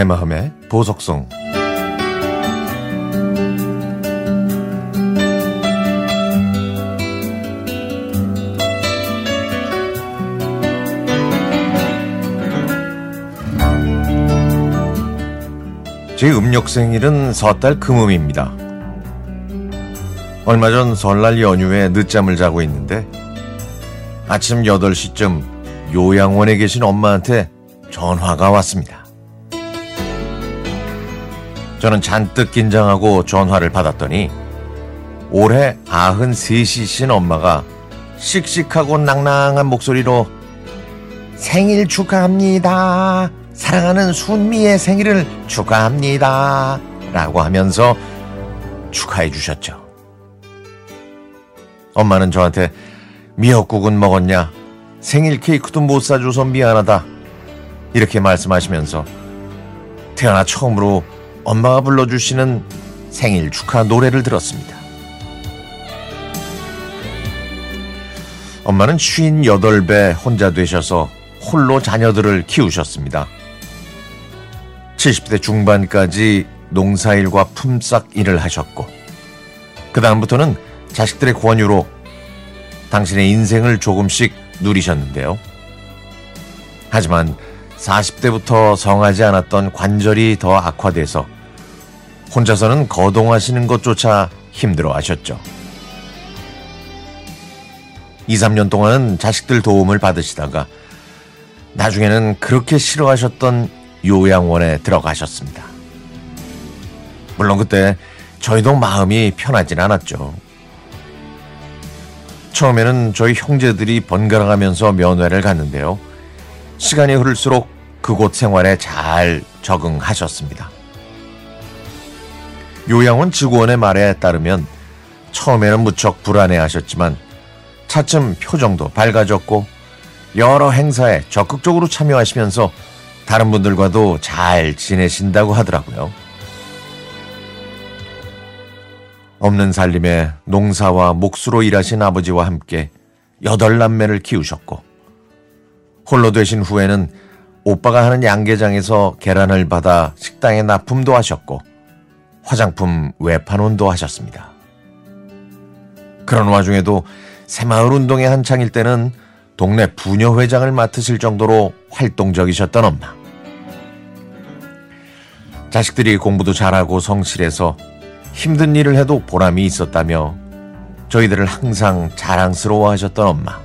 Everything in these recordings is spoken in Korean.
내 마음의 보석성 제 음력 생일은 섣달 금음입니다. 얼마 전 설날 연휴에 늦잠을 자고 있는데 아침 8시쯤 요양원에 계신 엄마한테 전화가 왔습니다. 저는 잔뜩 긴장하고 전화를 받았더니 올해 93이신 엄마가 씩씩하고 낭낭한 목소리로 생일 축하합니다. 사랑하는 순미의 생일을 축하합니다. 라고 하면서 축하해 주셨죠. 엄마는 저한테 미역국은 먹었냐? 생일 케이크도 못 사줘서 미안하다. 이렇게 말씀하시면서 태어나 처음으로 엄마가 불러주시는 생일 축하 노래를 들었습니다. 엄마는 58배 혼자 되셔서 홀로 자녀들을 키우셨습니다. 70대 중반까지 농사일과 품삯 일을 하셨고 그다음부터는 자식들의 권유로 당신의 인생을 조금씩 누리셨는데요. 하지만 40대부터 성하지 않았던 관절이 더 악화돼서 혼자서는 거동하시는 것조차 힘들어 하셨죠. 2, 3년 동안은 자식들 도움을 받으시다가 나중에는 그렇게 싫어하셨던 요양원에 들어가셨습니다. 물론 그때 저희도 마음이 편하진 않았죠. 처음에는 저희 형제들이 번갈아 가면서 면회를 갔는데요. 시간이 흐를수록 그곳 생활에 잘 적응하셨습니다. 요양원 직원의 말에 따르면 처음에는 무척 불안해 하셨지만 차츰 표정도 밝아졌고 여러 행사에 적극적으로 참여하시면서 다른 분들과도 잘 지내신다고 하더라고요. 없는 살림에 농사와 목수로 일하신 아버지와 함께 여덟 남매를 키우셨고 홀로 되신 후에는 오빠가 하는 양계장에서 계란을 받아 식당에 납품도 하셨고 화장품 외판원도 하셨습니다. 그런 와중에도 새마을 운동의 한창일 때는 동네 부녀회장을 맡으실 정도로 활동적이셨던 엄마. 자식들이 공부도 잘하고 성실해서 힘든 일을 해도 보람이 있었다며 저희들을 항상 자랑스러워 하셨던 엄마.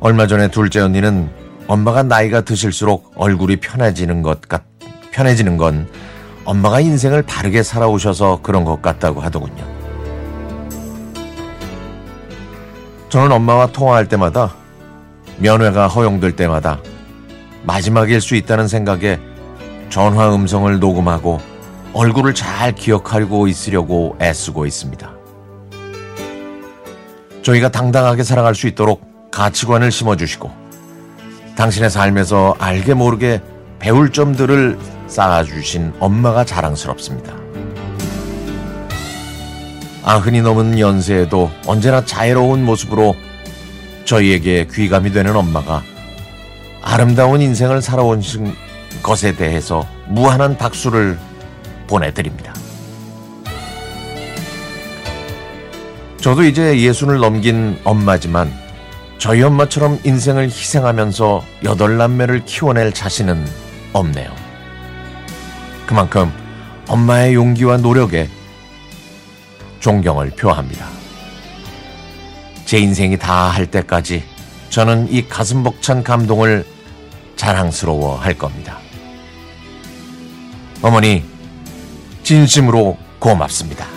얼마 전에 둘째 언니는 엄마가 나이가 드실수록 얼굴이 편해지는 것 같, 편해지는 건 엄마가 인생을 바르게 살아오셔서 그런 것 같다고 하더군요. 저는 엄마와 통화할 때마다 면회가 허용될 때마다 마지막일 수 있다는 생각에 전화 음성을 녹음하고 얼굴을 잘 기억하고 있으려고 애쓰고 있습니다. 저희가 당당하게 살아갈 수 있도록 가치관을 심어주시고 당신의 삶에서 알게 모르게 배울 점들을 쌓아주신 엄마가 자랑스럽습니다. 아흔이 넘은 연세에도 언제나 자애로운 모습으로 저희에게 귀감이 되는 엄마가 아름다운 인생을 살아온 것에 대해서 무한한 박수를 보내드립니다. 저도 이제 예순을 넘긴 엄마지만 저희 엄마처럼 인생을 희생하면서 여덟 남매를 키워낼 자신은 없네요. 그만큼 엄마의 용기와 노력에 존경을 표합니다. 제 인생이 다 할 때까지 저는 이 가슴 벅찬 감동을 자랑스러워 할 겁니다. 어머니, 진심으로 고맙습니다.